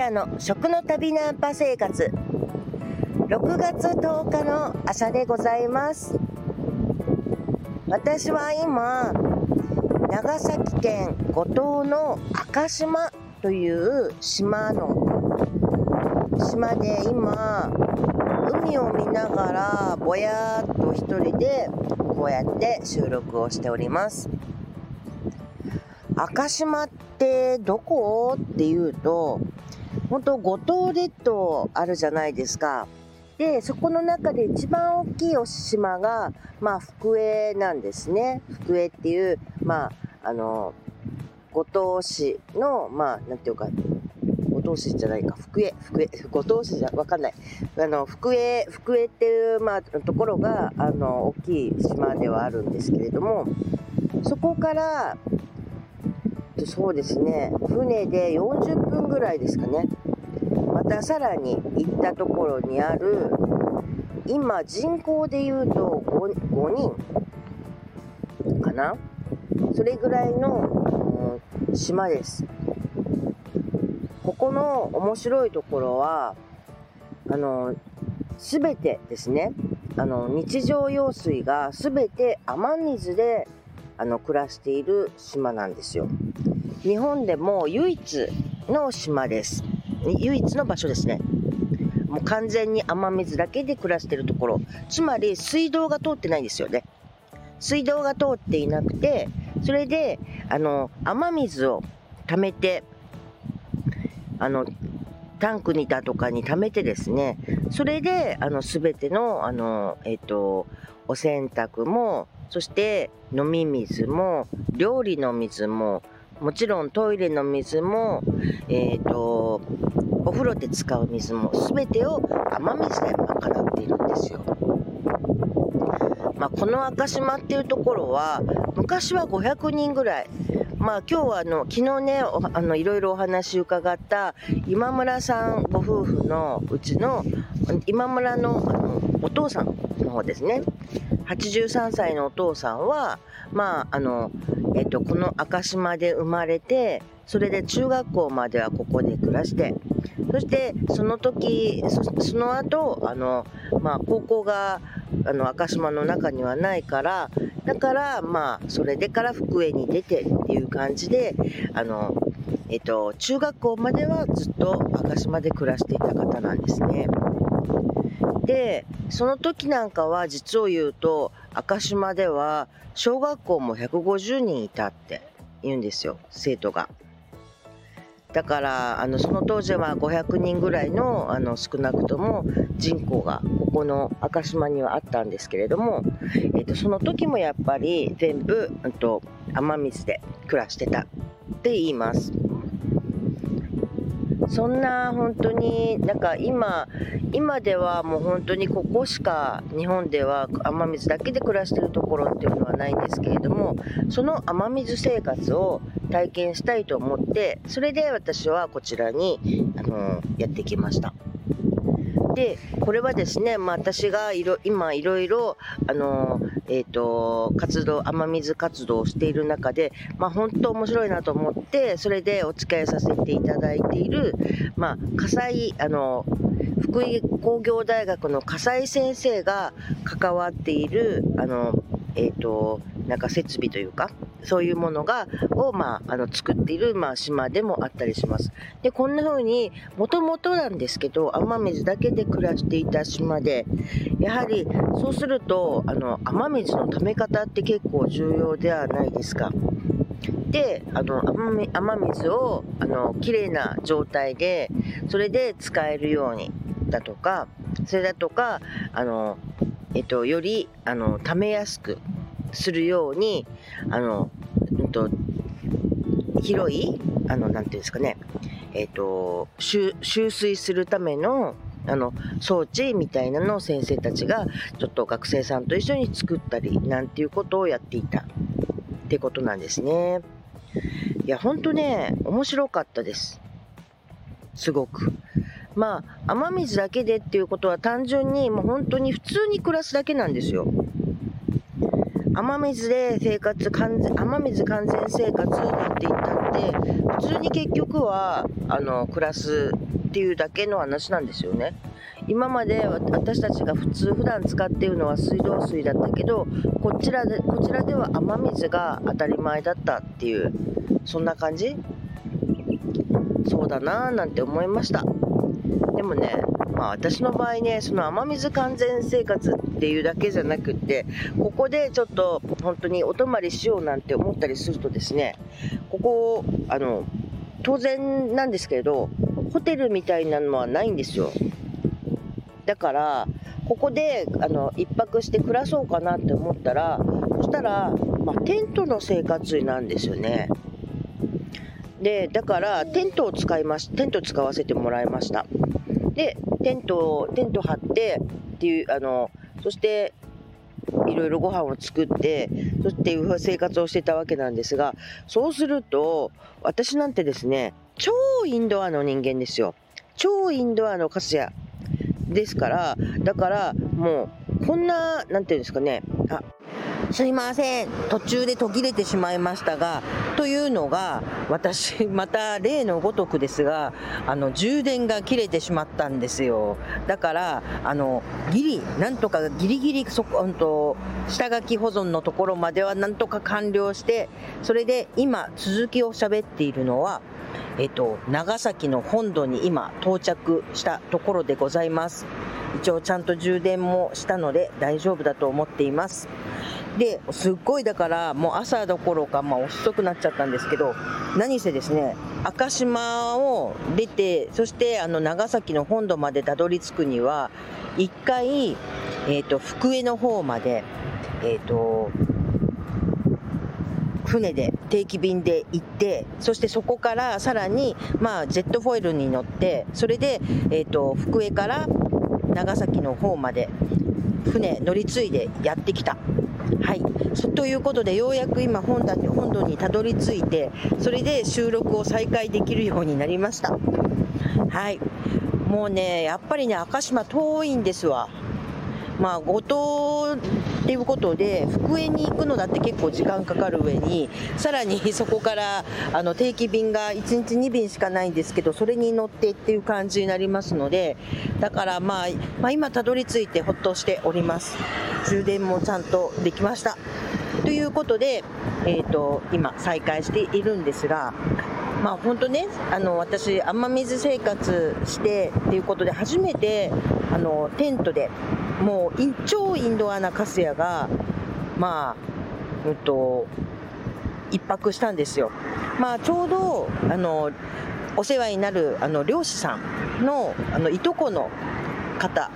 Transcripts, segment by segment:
ちゃんの食の旅ナンパ生活。6月10日の朝でございます。私は今長崎県五島の赤島という島の島で今海を見ながらぼやーっと一人でこうやって収録をしております。赤島ってどこ？っていうと本当五島列島あるじゃないですか。でそこの中で一番大きいお島が、まあ、福江なんですね。福江っていうまああの五島市のまあなんていうか五島市じゃないか。福江福江五島市じゃわかんない。あの福江福江っていう、まあ、ところがあの大きい島ではあるんですけれどもそこからそうですね。船で40分ぐらいですかね。たさらに行ったところにある今人口でいうと 5, 5人かな？それぐらいの、うん、島です。ここの面白いところはあの全てですね。あの日常用水が全て雨水であの暮らしている島なんですよ。日本でも唯一の島です。唯一の場所ですね。もう完全に雨水だけで暮らしてるところ。つまり水道が通ってないんですよね。水道が通っていなくてそれであの雨水を溜めてあのタンクにだとかに溜めてですね。それであの全てのあの、えっと、お洗濯もそして飲み水も料理の水ももちろんトイレの水も、えっ、とお風呂で使う水も全てを雨水で賄っているんですよ。まあ、この赤島っていうところは昔は500人ぐらいまあ今日はあの昨日ねあのいろいろお話伺った今村さんご夫婦のうちの今村のあのお父さんの方ですね83歳のお父さんはまああのえっとこの赤島で生まれてそれで中学校まではここで暮らしてそしてその時その後あのまあ高校があの赤島の中にはないからだからまあそれでから福江に出てっていう感じであのえっと中学校まではずっと赤島で暮らしていた方なんですね。でその時なんかは実を言うと赤島では小学校も150人いたって言うんですよ生徒が。だからあのその当時は500人ぐらいのあの少なくとも人口がここの赤島にはあったんですけれども、えー、とその時もやっぱり全部、うん、と雨水で暮らしてたって言います。そんな本当になんか今今ではもう本当にここしか日本では雨水だけで暮らしてるところっていうのはないんですけれどもその雨水生活を体験したいと思ってそれで私はこちらにあのやってきました。でこれはですね、まあ、私がいろ今いろいろあの、えーと、活動雨水活動をしている中で、まあ、本当面白いなと思ってそれでお付き合いさせていただいている、まあ、笠井あの福井工業大学の笠井先生が関わっているあの、えーとなんか設備というかそういうものが、を、まあ、あの、作っている、まあ、島でもあったりします。で、こんな風に、もともとなんですけど、雨水だけで暮らしていた島で、やはり、そうすると、あの、雨水の溜め方って結構重要ではないですか。で、あの、雨水を、あの、綺麗な状態で、それで使えるように、だとか、それだとか、あの、えっと、より、あの、溜めやすく、するように、あの、うんと、広い、あの、なんていうんですかね、えっ、ー、と、集水するための、あの、装置みたいなのを先生たちが、ちょっと学生さんと一緒に作ったり、なんていうことをやっていたってことなんですね。いや、ほんとね、面白かったです。すごく。まあ、雨水だけでっていうことは単純にもう本当に普通に暮らすだけなんですよ。雨水で生活、完全、雨水完全生活なんて言ったって普通に結局はあの暮らすっていうだけの話なんですよね。今まで私たちが普通普段使っているのは水道水だったけどこちらでこちらでは雨水が当たり前だったっていうそんな感じ？そうだなーなんて思いましたでもねまあ私の場合ねその雨水完全生活っていうだけじゃなくってここでちょっと本当にお泊まりしようなんて思ったりするとですねここあの当然なんですけれどホテルみたいなのはないんですよ。だからここであの1泊して暮らそうかなって思ったらそしたら、まあ、テントの生活なんですよね。でだからテントを使いましテント使わせてもらいました。でテントテント張ってっていうあのそしていろいろご飯を作ってそして生活をしてたわけなんですがそうすると私なんてですね超インドアの人間ですよ。超インドアのカスヤですから、だからもう、こんな、なんていうんですかね、あ、すいません、途中で途切れてしまいましたが、というのが、私、また例のごとくですが、あの、充電が切れてしまったんですよ。だから、あの、ギリ、なんとかギリギリ、そこ、うんと、下書き保存のところまではなんとか完了して、それで今、続きを喋っているのは、えっと、長崎の本土に今到着したところでございます。一応ちゃんと充電もしたので大丈夫だと思っています。で、すっごいだからもう朝どころか、まあ遅くなっちゃったんですけど、何せですね、赤島を出て、そしてあの長崎の本土までたどり着くには、一回、えっ、ー、と、福江の方まで、えっ、ー、と、船で定期便で行ってそしてそこからさらに、まあ、ジェットフォイルに乗ってそれで、えーと、福江から長崎の方まで船乗り継いでやってきた。はい、ということでようやく今本土に本土にたどり着いてそれで収録を再開できるようになりました。はいもうねやっぱりね赤島遠いんですわまあ、五島っていうことで福江に行くのだって結構時間かかる上にさらに そこからあの定期便が1日2便しかないんですけどそれに乗ってっていう感じになりますのでだから、まあ、まあ、今たどり着いてほっとしております。充電もちゃんとできました。ということで、えーと今再開しているんですがまあ本当ね、あの私、雨水生活してっていうことで、初めてあのテントで、もう超インドアなカスヤが、まあ、うんと、一泊したんですよ。まあちょうど、あの、お世話になるあの漁師さんのあのいとこの方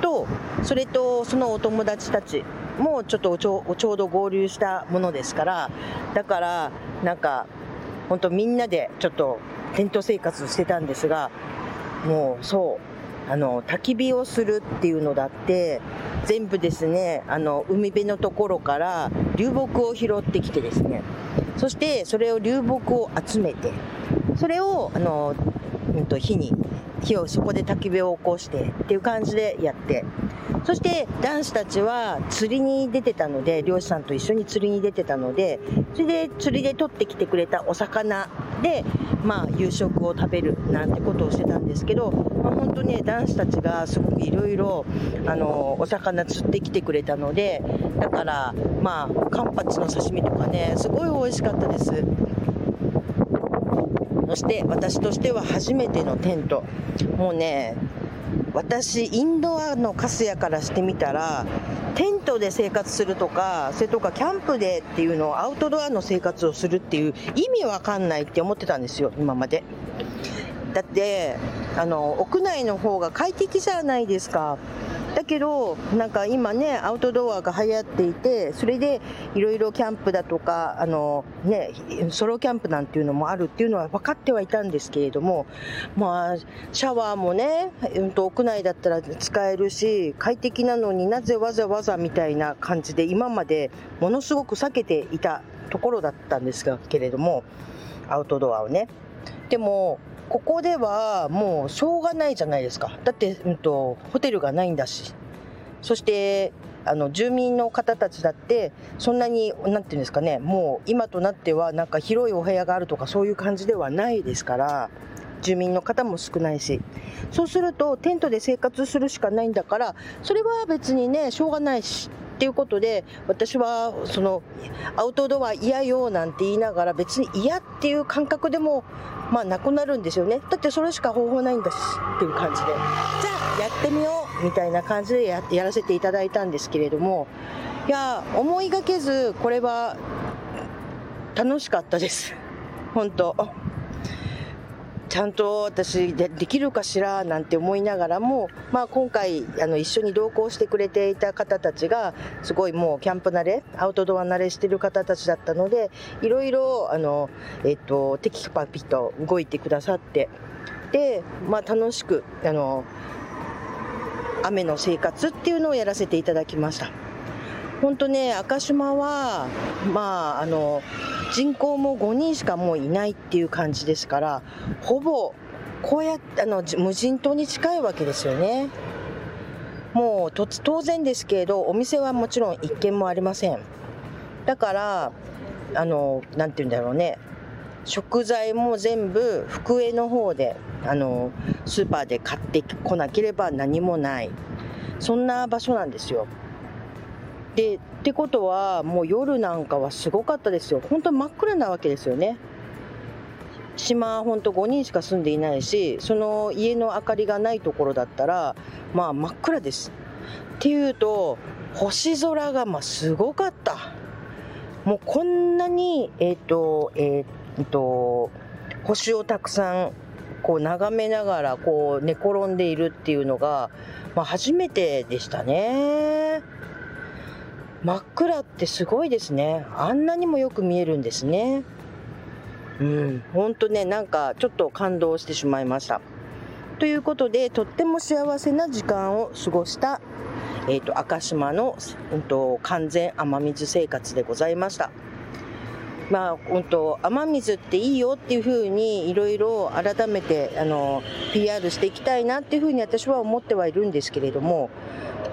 と、それとそのお友達たちもちょっとちょちょうど合流したものですから、だから、なんか、本当みんなでちょっとテント生活してたんですが、もうそう、あの、焚き火をするっていうのだって、全部ですね、あの、海辺のところから流木を拾ってきてですね、そしてそれを流木を集めて、それを、あの、うんと、火に、火をそこで焚き火を起こしてっていう感じでやって、そして男子たちは釣りに出てたので、漁師さんと一緒に釣りに出てたので、それで釣りで取ってきてくれたお魚で、まあ夕食を食べるなんてことをしてたんですけど、まあ、本当ね、男子たちがすごくいろいろ、お魚釣ってきてくれたので、だから、まあ、カンパチの刺身とかね、すごい美味しかったです。して私としては初めてのテント。もうね、私インドアのカスヤからしてみたらテントで生活するとかそれとかキャンプでっていうのをアウトドアの生活をするっていう意味わかんないって思ってたんですよ今までだってあの屋内の方が快適じゃないですかだけどなんか今ねアウトドアが流行っていてそれでいろいろキャンプだとかあの、ね、ソロキャンプなんていうのもあるっていうのは分かってはいたんですけれども、まあ、シャワーもね、うん、と屋内だったら使えるし快適なのになぜわざわざみたいな感じで今までものすごく避けていたところだったんですけれどもアウトドアをね。でもここではもうしょうがないじゃないですか。だって、うんと、ホテルがないんだし。そして、あの住民の方たちだってそんなに何て言うんですかねもう今となってはなんか広いお部屋があるとかそういう感じではないですから住民の方も少ないしそうするとテントで生活するしかないんだからそれは別にねしょうがないしっていうことで私はそのアウトドア嫌よなんて言いながら別に嫌っていう感覚でもまあなくなるんですよね。だってそれしか方法ないんだしっていう感じで。じゃあやってみようみたいな感じでややらせていただいたんですけれどもいや思いがけずこれは楽しかったです。本当。ちゃんと私でできるかしらなんて思いながらも、まあ、今回あの一緒に同行してくれていた方たちがすごいもうキャンプ慣れアウトドア慣れしてる方たちだったのでいろいろあの、えっと、テキパキと動いてくださってで、まあ、楽しくあの雨の生活っていうのをやらせていただきました。本当ね、赤島は、まあ、あの、人口も5人しかもういないっていう感じですから、ほぼ、こうやってあの無人島に近いわけですよね。もう当然ですけれど、お店はもちろん一軒もありません。だから、あの、なんて言うんだろうね、食材も全部福江の方で、あの、スーパーで買ってこなければ何もない。そんな場所なんですよ。でってことはもう夜なんかはすごかったですよ。本当真っ暗なわけですよね。島本当5人しか住んでいないしその家の明かりがないところだったらまあ真っ暗です。っていうと星空がまあすごかった。もうこんなにえっ、ー、とえっ、ー、と星をたくさんこう眺めながらこう寝転んでいるっていうのが、まあ、初めてでしたね。真っ暗ってすごいですね。あんなにもよく見えるんですね。うんほんとねなんかちょっと感動してしまいました。ということでとっても幸せな時間を過ごしたえーと、赤島の、うんと、完全雨水生活でございました。まあ、本当雨水っていいよっていうふうにいろいろ改めてあの PR していきたいなっていうふうに私は思ってはいるんですけれども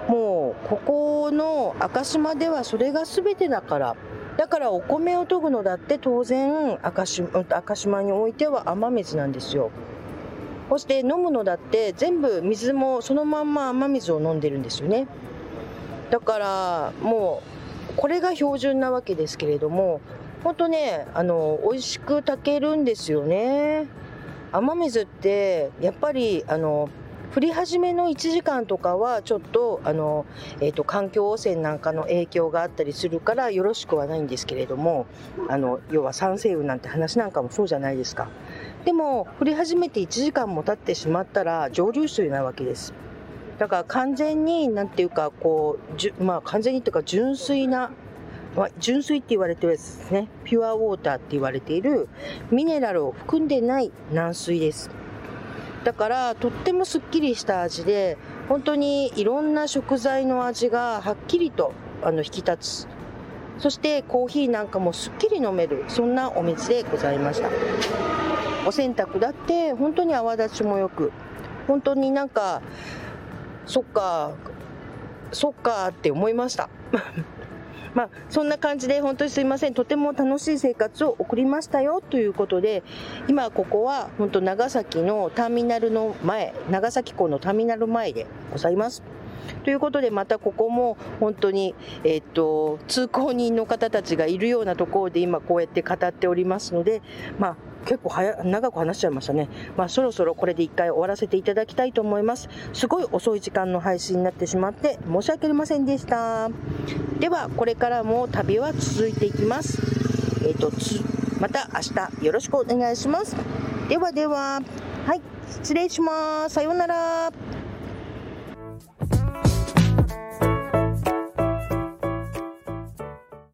もうここの赤島ではそれが全てだから。だからお米を研ぐのだって当然赤島赤島においては雨水なんですよ。そして飲むのだって全部水もそのまんま雨水を飲んでるんですよね。だからもうこれが標準なわけですけれども本当ねあの美味しく炊けるんですよね。雨水ってやっぱりあの降り始めの1時間とかはちょっとあの、えーと、環境汚染なんかの影響があったりするからよろしくはないんですけれどもあの要は酸性雨なんて話なんかもそうじゃないですかでも降り始めて1時間も経ってしまったら蒸留水なわけですだから完全になんていうかこうじゅまあ完全にというか純粋な、純水って言われてるやつですね。ピュアウォーターって言われているミネラルを含んでない軟水です。だからとってもすっきりした味で本当にいろんな食材の味がはっきりとあの引き立つ。そしてコーヒーなんかもすっきり飲めるそんなお水でございました。お洗濯だって本当に泡立ちもよく本当になんかそっかそっかって思いました。まあ、そんな感じで本当にすいません。とても楽しい生活を送りましたよということで、今ここは本当長崎のターミナルの前、長崎港のターミナル前でございます。ということでまたここも本当に、えっと通行人の方たちがいるようなところで今こうやって語っておりますので、まあ、結構早長く話しちゃいましたね。まあ、そろそろこれで一回終わらせていただきたいと思います。すごい遅い時間の配信になってしまって申し訳ありませんでした。では、これからも旅は続いていきます。えっ、ー、と、また明日よろしくお願いします。ではでは、はい、失礼します。さようなら。